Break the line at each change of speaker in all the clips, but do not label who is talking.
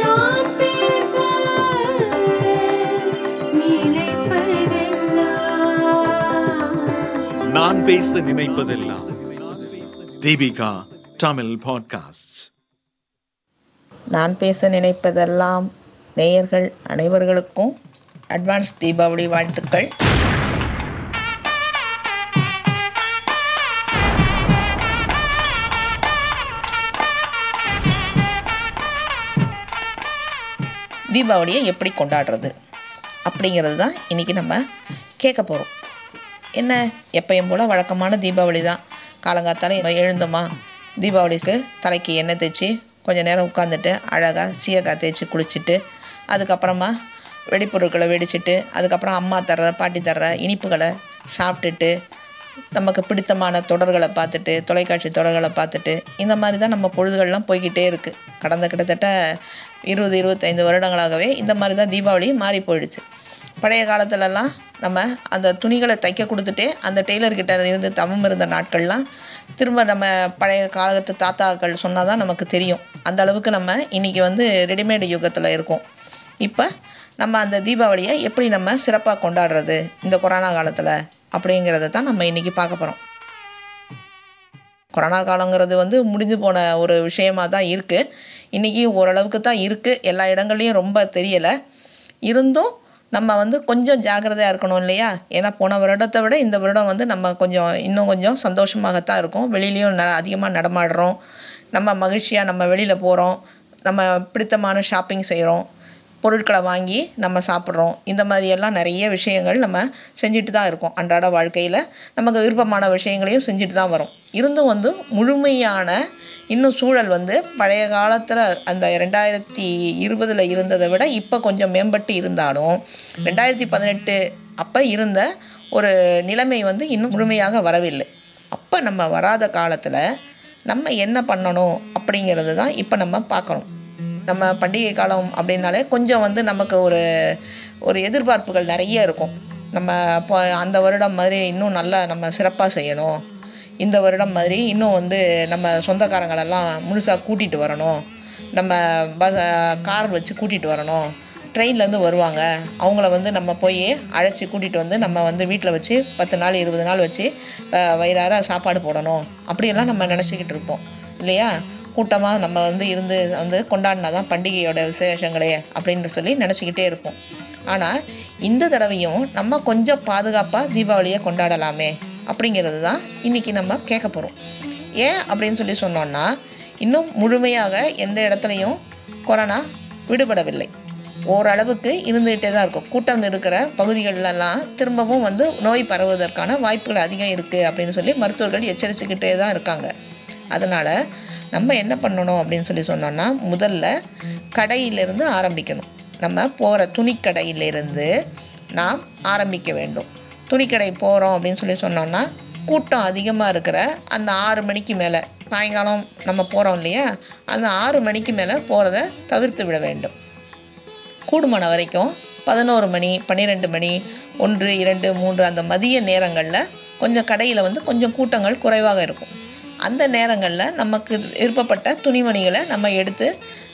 நான் பேச நினைப்பதெல்லாம்.
நான் பேச நினைப்பதெல்லாம். தீபிகா தமிழ் பாட்காஸ்ட்
நான் பேச நினைப்பதெல்லாம் நேயர்கள் அனைவர்களுக்கும் அட்வான்ஸ் தீபாவளி வாழ்த்துக்கள். தீபாவளியை எப்படி கொண்டாடுறது? அப்படிங்கிறது தான் இன்றைக்கி நம்ம கேட்க போகிறோம் என்ன? எப்பயும் போல் வழக்கமான தீபாவளி தான். காலங்காத்தால எழுந்தோமா? தீபாவளிக்கு தலைக்கு எண்ணெய் தேய்ச்சி கொஞ்சம் நேரம் உட்காந்துட்டு அழகாக சீயக்காய் தேய்ச்சி குளிச்சுட்டு அதுக்கப்புறமா வெடிப்பொருட்களை வெடிச்சிட்டு அதுக்கப்புறம் அம்மா தர்ற பாட்டி தர்ற இனிப்புகளை சாப்பிட்டுட்டு நமக்கு பிடித்தமான தொடர்களை பார்த்துட்டு தொலைக்காட்சி தொடர்களை பார்த்துட்டு இந்த மாதிரி தான் நம்ம பொழுதுகள்லாம் போய்கிட்டே இருக்குது கடந்த கிட்டத்தட்ட இருபது இருபத்தைந்து வருடங்களாகவே இந்த மாதிரி தான் தீபாவளி மாறி போயிடுச்சு. பழைய காலத்துலலாம் நம்ம அந்த துணிகளை தைக்க கொடுத்துட்டே அந்த டெய்லர்கிட்ட இருந்து தவம் இருந்த நாட்கள்லாம் திரும்ப நம்ம பழைய காலத்து தாத்தாக்கள் சொன்னால் தான் நமக்கு தெரியும். அந்த அளவுக்கு நம்ம இன்றைக்கி வந்து ரெடிமேடு யுகத்தில் இருக்கோம். இப்போ நம்ம அந்த தீபாவளியை எப்படி நம்ம சிறப்பாக கொண்டாடுறது இந்த கொரோனா காலத்தில் அப்படிங்கிறத தான் நம்ம இன்றைக்கி பார்க்க போகிறோம் கொரோனா காலங்கிறது வந்து முடிஞ்சு போன ஒரு விஷயமா தான் இருக்குது இன்றைக்கி ஓரளவுக்கு தான் இருக்குது எல்லா இடங்கள்லையும் ரொம்ப தெரியலை. இருந்தும் நம்ம வந்து கொஞ்சம் ஜாக்கிரதையாக இருக்கணும் இல்லையா? ஏன்னா போன வருடத்தை விட இந்த வருடம் வந்து நம்ம கொஞ்சம் இன்னும் கொஞ்சம் சந்தோஷமாகத்தான் இருக்கும். வெளியிலையும் ந அதிகமாக நடமாடுறோம். நம்ம மகிழ்ச்சியாக நம்ம வெளியில் போகிறோம் நம்ம பிடித்தமான ஷாப்பிங் செய்கிறோம் பொருட்களை வாங்கி நம்ம சாப்பிட்றோம். இந்த மாதிரியெல்லாம் நிறைய விஷயங்கள் நம்ம செஞ்சுட்டு தான் இருக்கோம். அன்றாட வாழ்க்கையில் நமக்கு விருப்பமான விஷயங்களையும் செஞ்சுட்டு தான் வரோம். இருந்தும் வந்து முழுமையான இன்னும் சூழல் வந்து பழைய காலத்தில் அந்த ரெண்டாயிரத்தி இருபதில் இருந்ததை விட இப்போ கொஞ்சம் மேம்பட்டு இருந்தாலும் ரெண்டாயிரத்தி பதினெட்டு அப்போ இருந்த ஒரு நிலைமை வந்து இன்னும் முழுமையாக வரவில்லை. அப்போ நம்ம வராத காலத்தில் நம்ம என்ன பண்ணணும் அப்படிங்கிறது தான் இப்போ நம்ம பார்க்கணும். நம்ம பண்டிகை காலம் அப்படின்னாலே கொஞ்சம் வந்து நமக்கு ஒரு ஒரு எதிர்பார்ப்புகள் நிறைய இருக்கும். நம்ம இப்போ அந்த வருடம் மாதிரி இன்னும் நல்லா நம்ம சிறப்பாக செய்யணும். இந்த வருடம் மாதிரி இன்னும் வந்து நம்ம சொந்தக்காரங்களெல்லாம் முழுசாக கூட்டிகிட்டு வரணும். நம்ம பஸ் கார் வச்சு கூட்டிகிட்டு வரணும். ட்ரெயின்லேருந்து வருவாங்க. அவங்கள வந்து நம்ம போய் அழைச்சி கூட்டிகிட்டு வந்து நம்ம வந்து வீட்டில் வச்சு பத்து நாள் இருபது நாள் வச்சு வயிறார சாப்பாடு போடணும். அப்படியெல்லாம் நம்ம நினச்சிக்கிட்டு இருப்போம். இல்லையா? கூட்டமாக நம்ம வந்து இருந்து வந்து கொண்டாடினா தான் பண்டிகையோட விசேஷங்களே அப்படின்னு சொல்லி நினச்சிக்கிட்டே இருப்போம். ஆனால் இந்த தடவையும் நம்ம கொஞ்சம் பாதுகாப்பாக தீபாவளியை கொண்டாடலாமே அப்படிங்கிறது தான் இன்றைக்கி நம்ம கேட்க போகிறோம் ஏன் அப்படின்னு சொல்லி சொன்னோன்னா இன்னும் முழுமையாக எந்த இடத்துலையும் கொரோனா விடுபடவில்லை. ஓரளவுக்கு இருந்துகிட்டே தான் இருக்கும். கூட்டம் இருக்கிற பகுதிகளெல்லாம் திரும்பவும் வந்து நோய் பரவுவதற்கான வாய்ப்புகள் அதிகம் இருக்குது அப்படின்னு சொல்லி மருத்துவர்கள் எச்சரித்துக்கிட்டே தான் இருக்காங்க. அதனால் நம்ம என்ன பண்ணணும் அப்படின்னு சொல்லி சொன்னோன்னா முதல்ல கடையிலிருந்து ஆரம்பிக்கணும். நம்ம போகிற துணிக்கடையிலிருந்து நாம் ஆரம்பிக்க வேண்டும். துணிக்கடை போகிறோம் அப்படின்னு சொல்லி சொன்னோன்னா கூட்டம் அதிகமாக இருக்கிற அந்த ஆறு மணிக்கு மேலே சாயங்காலம் நம்ம போகிறோம் இல்லையா? அந்த ஆறு மணிக்கு மேலே போகிறத தவிர்த்து விட வேண்டும். கூடுமான வரைக்கும் பதினோரு மணி பன்னிரெண்டு மணி ஒன்று இரண்டு மூன்று அந்த மதிய நேரங்களில் கொஞ்சம் கடையில் வந்து கொஞ்சம் கூட்டங்கள் குறைவாக இருக்கும். அந்த நேரங்களில் நமக்கு விருப்பப்பட்ட துணிமணிகளை நம்ம எடுத்து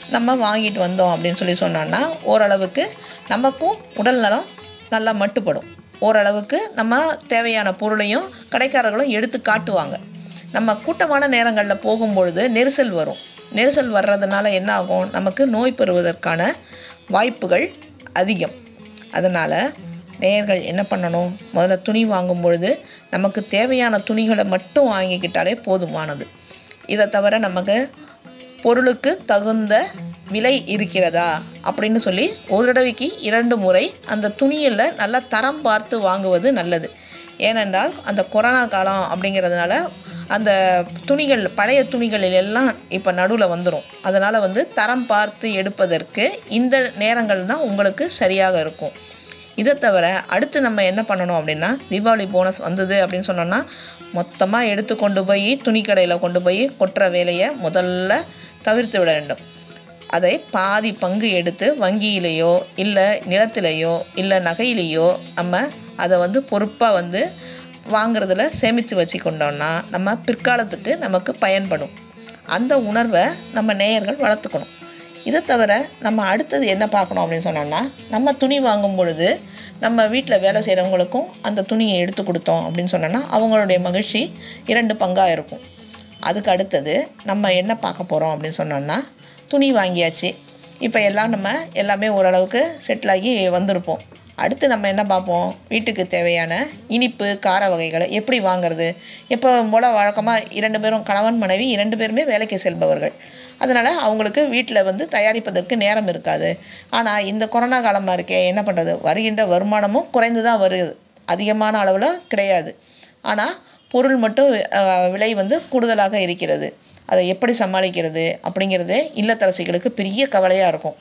நம்ம வாங்கிட்டு வந்தோம் அப்படின்னு சொல்லி சொன்னோன்னா ஓரளவுக்கு நமக்கும் உடல் நலம் நல்லா மட்டுப்படும். ஓரளவுக்கு நம்ம தேவையான பொருளையும் கடைக்காரர்களும் எடுத்து காட்டுவாங்க. நம்ம கூட்டமான நேரங்களில் போகும்பொழுது நெரிசல் வரும். நெரிசல் வர்றதுனால என்ன ஆகும் நமக்கு நோய் பெறுவதற்கான வாய்ப்புகள் அதிகம். அதனால் நேயர்கள் என்ன பண்ணணும்? முதல்ல துணி வாங்கும் பொழுது நமக்கு தேவையான துணிகளை மட்டும் வாங்கிக்கிட்டாலே போதுமானது. இதை தவிர நமக்கு பொருளுக்கு தகுந்த விலை இருக்கிறதா? அப்படின்னு சொல்லி ஒரு தடவைக்கு இரண்டு முறை அந்த துணியில் நல்லா தரம் பார்த்து வாங்குவது நல்லது. ஏனென்றால் அந்த கொரோனா காலம் அப்படிங்கிறதுனால அந்த துணிகள் பழைய துணிகளில் எல்லாம் இப்போ நடுவில் வந்துடும் அதனால் வந்து தரம் பார்த்து எடுப்பதற்கு இந்த நேரங்கள் தான் உங்களுக்கு சரியாக இருக்கும். இதை தவிர அடுத்து நம்ம என்ன பண்ணணும் அப்படின்னா தீபாவளி போனஸ் வந்தது அப்படின்னு சொன்னோன்னா மொத்தமாக எடுத்து கொண்டு போய் துணிக்கடையில் கொண்டு போய் கொட்டுற வேலையை முதல்ல தவிர்த்து விட வேண்டும். அதை பாதி பங்கு எடுத்து வங்கியிலேயோ இல்லை நிலத்திலேயோ இல்லை நகையிலேயோ நம்ம அதை வந்து பொறுப்பாக வந்து வாங்குறதுல சேமித்து வச்சுக்கொண்டோம்னா நம்ம பிற்காலத்துக்கு நமக்கு பயன்படும். அந்த உணர்வை நம்ம நேயர்கள் வளர்த்துக்கணும். இதை தவிர நம்ம அடுத்தது என்ன பார்க்கணும் அப்படின்னு சொன்னோம்னா நம்ம துணி வாங்கும் பொழுது நம்ம வீட்டில் வேலை செய்கிறவங்களுக்கும் அந்த துணியை எடுத்து கொடுத்தோம் அப்படின்னு சொன்னோன்னா அவங்களுடைய மகிழ்ச்சி இரண்டு பங்காக இருக்கும். அதுக்கு அடுத்தது நம்ம என்ன பார்க்க போகிறோம் அப்படின்னு சொன்னோம்னா துணி வாங்கியாச்சு. இப்போ எல்லாம் நம்ம எல்லாமே ஓரளவுக்கு செட்டில் ஆகி வந்திருப்போம். அடுத்து நம்ம என்ன பார்ப்போம்? வீட்டுக்கு தேவையான இனிப்பு கார வகைகளை எப்படி வாங்குறது? எப்போ போல் வழக்கமாக இரண்டு பேரும் கணவன் மனைவி இரண்டு பேருமே வேலைக்கு செல்பவர்கள். அதனால் அவங்களுக்கு வீட்டில் வந்து தயாரிப்பதற்கு நேரம் இருக்காது. ஆனால் இந்த கொரோனா காலமாக இருக்கே என்ன பண்ணுறது வருகின்ற வருமானமும் குறைந்து தான் வருது. அதிகமான அளவில் கிடையாது. ஆனால் பொருள் மட்டும் விலை வந்து கூடுதலாக இருக்கிறது. அதை எப்படி சமாளிக்கிறது? அப்படிங்கிறது இல்லத்தரசிகளுக்கு பெரிய கவலையாக இருக்கும்.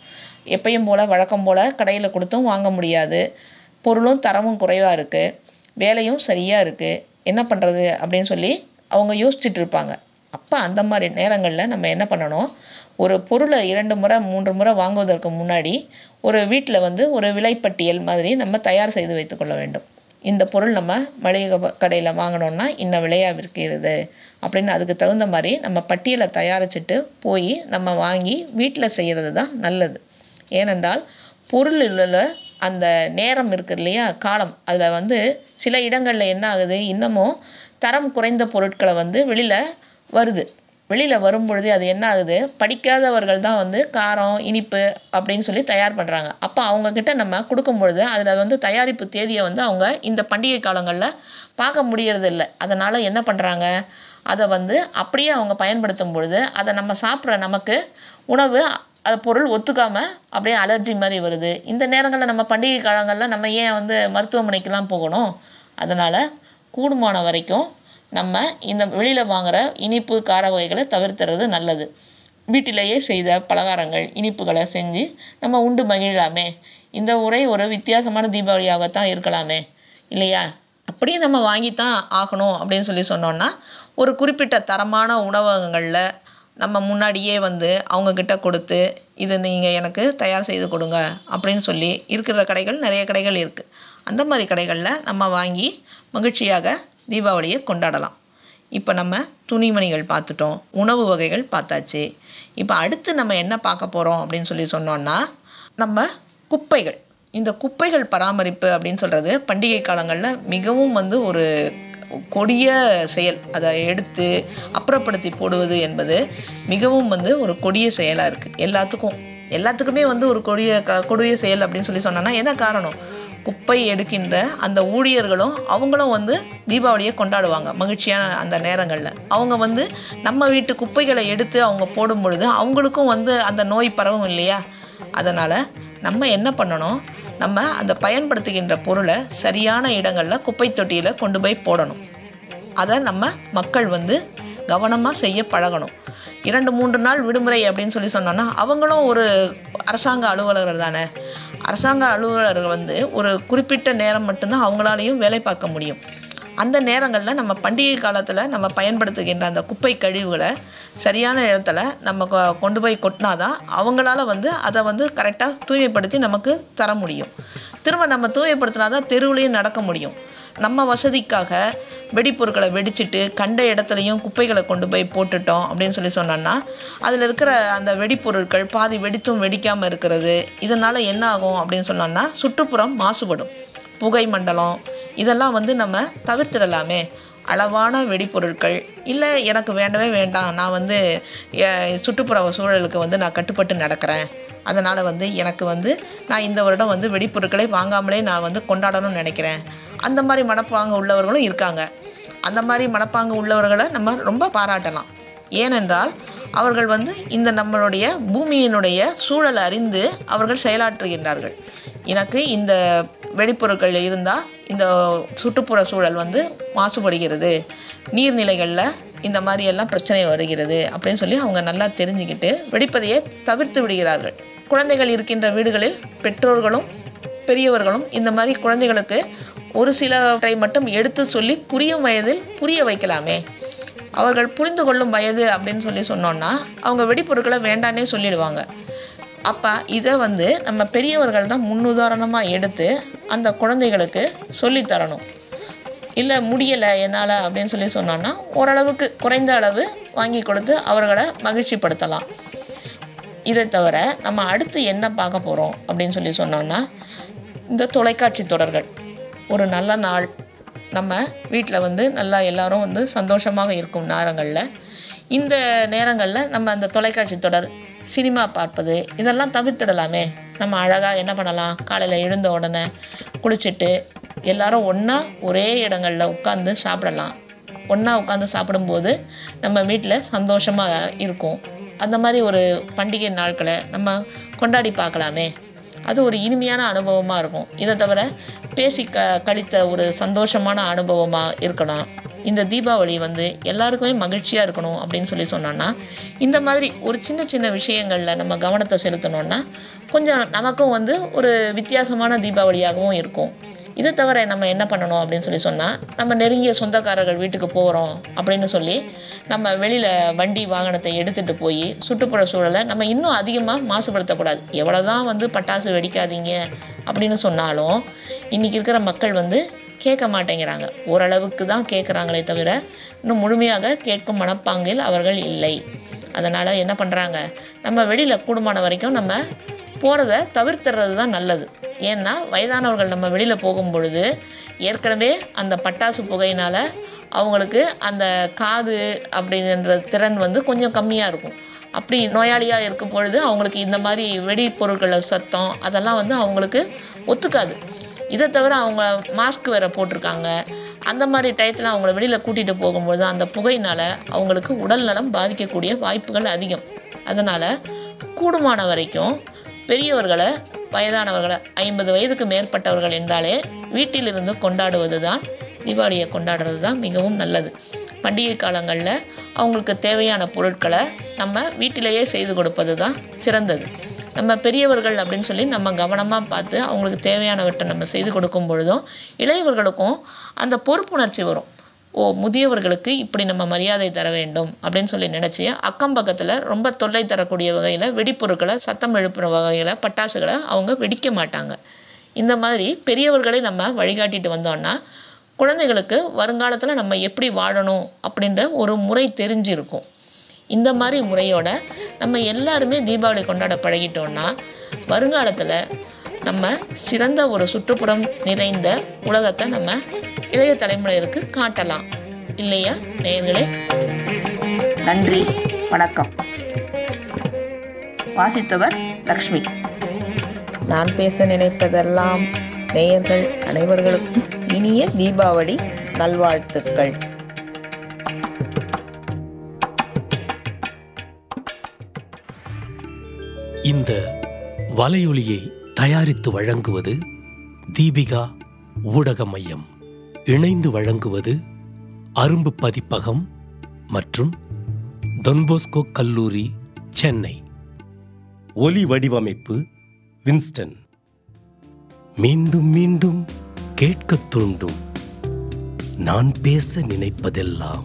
எப்பயும் போல் வழக்கம் போல் கடையில் கொடுத்தும் வாங்க முடியாது. பொருளும் தரமும் குறைவாக இருக்குது வேலையும் சரியாக இருக்குது என்ன பண்ணுறது அப்படின்னு சொல்லி அவங்க யோசிச்சுட்டு இருப்பாங்க. அப்போ அந்த மாதிரி நேரங்களில் நம்ம என்ன பண்ணணும்? ஒரு பொருளை இரண்டு முறை மூன்று முறை வாங்குவதற்கு முன்னாடி ஒரு வீட்டில் வந்து ஒரு விலைப்பட்டியல் மாதிரி நம்ம தயார் செய்து வைத்துக்கொள்ள வேண்டும். இந்த பொருள் நம்ம மளிகை கடையில் வாங்கினோம்னா இன்ன விலையாக விற்கிறது? அப்படின்னு அதுக்கு தகுந்த மாதிரி நம்ம பட்டியலை தயாரிச்சுட்டு போய் நம்ம வாங்கி வீட்டில் செய்கிறது தான் நல்லது. ஏனென்றால் பொருளில் அந்த நேரம் இருக்குது இல்லையா காலம். அதில் வந்து சில இடங்களில் என்ன ஆகுது இன்னமும் தரம் குறைந்த பொருட்களை வந்து வெளியில் வருது. வெளியில் வரும்பொழுது அது என்ன ஆகுது படிக்காதவர்கள் தான் வந்து காரம் இனிப்பு அப்படின்னு சொல்லி தயார் பண்ணுறாங்க அப்போ அவங்கக்கிட்ட நம்ம கொடுக்கும் பொழுது அதில் வந்து தயாரிப்பு தேதியை வந்து அவங்க இந்த பண்டிகை காலங்களில் பார்க்க முடியறது இல்லை அதனால் என்ன பண்ணுறாங்க அதை வந்து அப்படியே அவங்க பயன்படுத்தும் பொழுது அதை நம்ம சாப்பிட்ற நமக்கு உணவு அது பொருள் ஒத்துக்காமல் அப்படியே அலர்ஜி மாதிரி வருது. இந்த நேரங்களில் நம்ம பண்டிகை காலங்களில் நம்ம ஏன் வந்து மருத்துவமனைக்கெல்லாம் போகணும்? அதனால் கூடுமான வரைக்கும் நம்ம இந்த வெளியில் வாங்குகிற இனிப்பு கார வகைகளை தவிர்த்துறது நல்லது. வீட்டிலேயே செய்த பலகாரங்கள் இனிப்புகளை செஞ்சு நம்ம உண்டு மகிழலாமே. இந்த உரை ஒரு வித்தியாசமான தீபாவளியாகத்தான் இருக்கலாமே. இல்லையா? அப்படியே நம்ம வாங்கித்தான் ஆகணும் அப்படின்னு சொல்லி சொன்னோன்னா ஒரு குறிப்பிட்ட தரமான உணவகங்களில் நம்ம முன்னாடியே வந்து அவங்கக்கிட்ட கொடுத்து இது நீங்கள் எனக்கு தயார் செய்து கொடுங்க அப்படின்னு சொல்லி இருக்கிற கடைகள் நிறைய கடைகள் இருக்குது அந்த மாதிரி கடைகளில் நம்ம வாங்கி மகிழ்ச்சியாக தீபாவளியை கொண்டாடலாம். இப்போ நம்ம துணிமணிகள் பார்த்துட்டோம் உணவு வகைகள் பார்த்தாச்சு. இப்போ அடுத்து நம்ம என்ன பார்க்க போகிறோம் அப்படின்னு சொல்லி சொன்னோன்னா நம்ம குப்பைகள். இந்த குப்பைகள் பராமரிப்பு அப்படின்னு சொல்கிறது பண்டிகை காலங்களில் மிகவும் வந்து ஒரு கொடிய செயல் அதை எடுத்து அப்புறப்படுத்தி போடுவது என்பது மிகவும் வந்து ஒரு கொடிய செயலாக இருக்குது எல்லாத்துக்கும் எல்லாத்துக்குமே வந்து ஒரு கொடிய க கொடிய செயல் அப்படின்னு சொல்லி சொன்னோன்னா என்ன காரணம்? குப்பை எடுக்கின்ற அந்த ஊழியர்களும் அவங்களும் வந்து தீபாவளியை கொண்டாடுவாங்க மகிழ்ச்சியான அந்த நேரங்களில். அவங்க வந்து நம்ம வீட்டு குப்பைகளை எடுத்து அவங்க போடும் பொழுது அவங்களுக்கும் வந்து அந்த நோய் பரவும் இல்லையா? அதனால் நம்ம என்ன பண்ணணும்? நம்ம அந்த பயன்படுத்துகின்ற பொருளை சரியான இடங்களில் குப்பை தொட்டியில் கொண்டு போய் போடணும். அதை நம்ம மக்கள் வந்து கவனமாக செய்ய பழகணும். இரண்டு மூன்று நாள் விடுமுறை அப்படின்னு சொல்லி சொன்னோன்னா அவங்களும் ஒரு அரசாங்க அலுவலர்கள் தானே? அரசாங்க அலுவலர்கள் வந்து ஒரு குறிப்பிட்ட நேரம் மட்டும்தான் அவங்களாலையும் வேலை பார்க்க முடியும். அந்த நேரங்களில் நம்ம பண்டிகை காலத்தில் நம்ம பயன்படுத்துகின்ற அந்த குப்பை கழிவுகளை சரியான இடத்துல நம்ம கொ- கொண்டு போய் கொட்டினாதான் அவங்களால வந்து அதை வந்து கரெக்டாக தூய்மைப்படுத்தி நமக்கு தர முடியும். திரும்ப நம்ம தூய்மைப்படுத்தினா தான் தெருவுலையும் நடக்க முடியும். நம்ம வசதிக்காக வெடிப்பொருட்களை வெடிச்சிட்டு கண்ட இடத்துலையும் குப்பைகளை கொண்டு போய் போட்டுட்டோம் அப்படின்னு சொல்லி சொன்னோன்னா அதில் இருக்கிற அந்த வெடிப்பொருட்கள் பாதி வெடித்தும் வெடிக்காமல் இருக்கிறது இதனால் என்ன ஆகும் அப்படின்னு சொன்னோன்னா சுற்றுப்புறம் மாசுபடும். புகை மண்டலம் இதெல்லாம் வந்து நம்ம தவிர்த்திடலாமே. அளவான வெடிப்பொருட்கள் இல்லை எனக்கு வேண்டவே வேண்டாம் நான் வந்து சுற்றுப்புற சூழலுக்கு வந்து நான் கட்டுப்பட்டு நடக்கிறேன். அதனால் வந்து எனக்கு வந்து நான் இந்த வருடம் வந்து வெடிப்பொருட்களை வாங்காமலே நான் வந்து கொண்டாடணும்னு நினைக்கிறேன். அந்த மாதிரி மனப்பாங்கு உள்ளவர்களும் இருக்காங்க. அந்த மாதிரி மனப்பாங்கு உள்ளவர்களை நம்ம ரொம்ப பாராட்டலாம். ஏனென்றால் அவர்கள் வந்து இந்த நம்மளுடைய பூமியினுடைய சூழலை அறிந்து அவர்கள் செயலாற்றுகின்றார்கள். எனக்கு இந்த வெடிப்பொருட்கள் இருந்தால் இந்த சுற்றுப்புற சூழல் வந்து மாசுபடுகிறது. நீர்நிலைகளில் இந்த மாதிரி எல்லாம் பிரச்சனை வருகிறது அப்படின்னு சொல்லி அவங்க நல்லா தெரிஞ்சுக்கிட்டு வெடிப்பதையே தவிர்த்து விடுகிறார்கள். குழந்தைகள் இருக்கின்ற வீடுகளில் பெற்றோர்களும் பெரியவர்களும் இந்த மாதிரி குழந்தைகளுக்கு ஒரு சிலவற்றை மட்டும் எடுத்து சொல்லி புரியும் வயதில் புரிய வைக்கலாமே. அவர்கள் புரிந்து கொள்ளும் வயது அப்படின்னு சொல்லி சொன்னோன்னா அவங்க வெடிப்பொருட்களை வேண்டானே சொல்லிடுவாங்க. அப்போ இதை வந்து நம்ம பெரியவர்கள் தான் முன்னுதாரணமாக எடுத்து அந்த குழந்தைகளுக்கு சொல்லித்தரணும் இல்லை முடியலை என்னால் அப்படின்னு சொல்லி சொன்னோன்னா ஓரளவுக்கு குறைந்த அளவு வாங்கி கொடுத்து அவர்களை மகிழ்ச்சிப்படுத்தலாம். இதை தவிர நம்ம அடுத்து என்ன பார்க்க போகிறோம் அப்படின்னு சொல்லி சொன்னோன்னா இந்த தொலைக்காட்சி தொடர்கள். ஒரு நல்ல நாள். நம்ம வீட்டில் வந்து நல்லா எல்லாரும் வந்து சந்தோஷமாக இருக்கும் நேரங்களில். இந்த நேரங்களில் நம்ம அந்த தொலைக்காட்சி தொடர் சினிமா பார்ப்பது இதெல்லாம் தவிர்த்திடலாமே. நம்ம அழகாக என்ன பண்ணலாம்? காலையில் எழுந்த உடனே குளிச்சுட்டு எல்லாரும் ஒன்றா ஒரே இடங்களில் உட்காந்து சாப்பிடலாம். ஒன்றா உட்காந்து சாப்பிடும்போது நம்ம வீட்டில் சந்தோஷமாக இருக்கும். அந்த மாதிரி ஒரு பண்டிகை நாட்களை நம்ம கொண்டாடி பார்க்கலாமே. அது ஒரு இனிமையான அனுபவமாக இருக்கும். இதை தவிர பேசி க கழித்த ஒரு சந்தோஷமான அனுபவமாக இருக்கலாம். இந்த தீபாவளி வந்து எல்லாருக்குமே மகிழ்ச்சியாக இருக்கணும் அப்படின்னு சொல்லி சொன்னோன்னா இந்த மாதிரி ஒரு சின்ன சின்ன விஷயங்களில் நம்ம கவனத்தை செலுத்தணும்னா கொஞ்சம் நமக்கும் வந்து ஒரு வித்தியாசமான தீபாவளியாகவும் இருக்கும். இதை தவிர நம்ம என்ன பண்ணணும் அப்படின்னு சொல்லி சொன்னால் நம்ம நெருங்கிய சொந்தக்காரர்கள் வீட்டுக்கு போகிறோம் அப்படின்னு சொல்லி நம்ம வெளியில் வண்டி வாகனத்தை எடுத்துகிட்டு போய் சுற்றுப்புற சூழலை நம்ம இன்னும் அதிகமாக மாசுபடுத்தக்கூடாது. எவ்வளோ தான் வந்து பட்டாசு வெடிக்காதீங்க அப்படின்னு சொன்னாலும் இன்றைக்கி இருக்கிற மக்கள் வந்து கேட்க மாட்டேங்கிறாங்க. ஓரளவுக்கு தான் கேட்குறாங்களே தவிர இன்னும் முழுமையாக கேட்கும் மனப்பாங்கில் அவர்கள் இல்லை. அதனால் என்ன பண்ணுறாங்க நம்ம வெளியில் கூடுமான வரைக்கும் நம்ம போகிறத தவிர்த்துறது தான் நல்லது. ஏன்னா வயதானவர்கள் நம்ம வெளியில் போகும் பொழுது ஏற்கனவே அந்த பட்டாசு புகையினால் அவங்களுக்கு அந்த காது அப்படின்ற திறன் வந்து கொஞ்சம் கம்மியாக இருக்கும். அப்படி நோயாளியாக இருக்கும் பொழுது அவங்களுக்கு இந்த மாதிரி வெடி பொருட்களை சத்தம் அதெல்லாம் வந்து அவங்களுக்கு ஒத்துக்காது. இதை தவிர அவங்க மாஸ்க் வேறு போட்டிருக்காங்க. அந்த மாதிரி டயத்தில் அவங்கள வெளியில் கூட்டிகிட்டு போகும்பொழுது அந்த புகையினால் அவங்களுக்கு உடல் நலம் பாதிக்கக்கூடிய வாய்ப்புகள் அதிகம். அதனால் கூடுமான வரைக்கும் பெரியவர்களை வயதானவர்களை ஐம்பது வயதுக்கு மேற்பட்டவர்கள் என்றாலே வீட்டிலிருந்து கொண்டாடுவது தான் தீபாவளியை கொண்டாடுறது தான் மிகவும் நல்லது. பண்டிகை காலங்களில் அவங்களுக்கு தேவையான பொருட்களை நம்ம வீட்டிலேயே செய்து கொடுப்பது தான் சிறந்தது. நம்ம பெரியவர்கள் அப்படின்னு சொல்லி நம்ம கவனமாக பார்த்து அவங்களுக்கு தேவையானவற்றை நம்ம செய்து கொடுக்கும் பொழுதும் இளையவர்களுக்கும் அந்த பொறுப்புணர்ச்சி வரும். ஓ முதியவர்களுக்கு இப்படி நம்ம மரியாதை தர வேண்டும் அப்படின்னு சொல்லி நினச்சி அக்கம் பக்கத்தில் ரொம்ப தொல்லை தரக்கூடிய வகையில் வெடிப்பொருட்களை சத்தம் எழுப்புற வகையில் பட்டாசுகளை அவங்க வெடிக்க மாட்டாங்க. இந்த மாதிரி பெரியவர்களை நம்ம வழிகாட்டிட்டு வந்தோம்னா குழந்தைகளுக்கு வருங்காலத்தில் நம்ம எப்படி வாழணும் அப்படின்ற ஒரு முறை தெரிஞ்சிருக்கும். இந்த மாதிரி முறையோட நம்ம எல்லாருமே தீபாவளி கொண்டாட பழகிட்டோம்னா வருங்காலத்தில் நம்ம சிறந்த ஒரு சுற்றுப்புறம் நிறைந்த உலகத்தை நம்ம இளைய தலைமுறையிற்கு காட்டலாம். இல்லையா நேயர்களே? நன்றி வணக்கம். வாசித்தவர் லக்ஷ்மி. நான் பேச நினைப்பதெல்லாம் நேயர்கள் அனைவர்களுக்கும் இனிய தீபாவளி நல்வாழ்த்துக்கள்.
இந்த வலையொலியை தயாரித்து வழங்குவது தீபிகா ஊடக மையம். இணைந்து வழங்குவது அரும்பு பதிப்பகம் மற்றும் தொன்போஸ்கோ கல்லூரி சென்னை. ஒலி வடிவமைப்பு வின்ஸ்டன். மீண்டும் மீண்டும் கேட்கத் தூண்டும். நான் பேச நினைப்பதெல்லாம்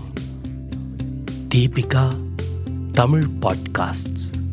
தீபிகா தமிழ் பாட்காஸ்ட்ஸ்.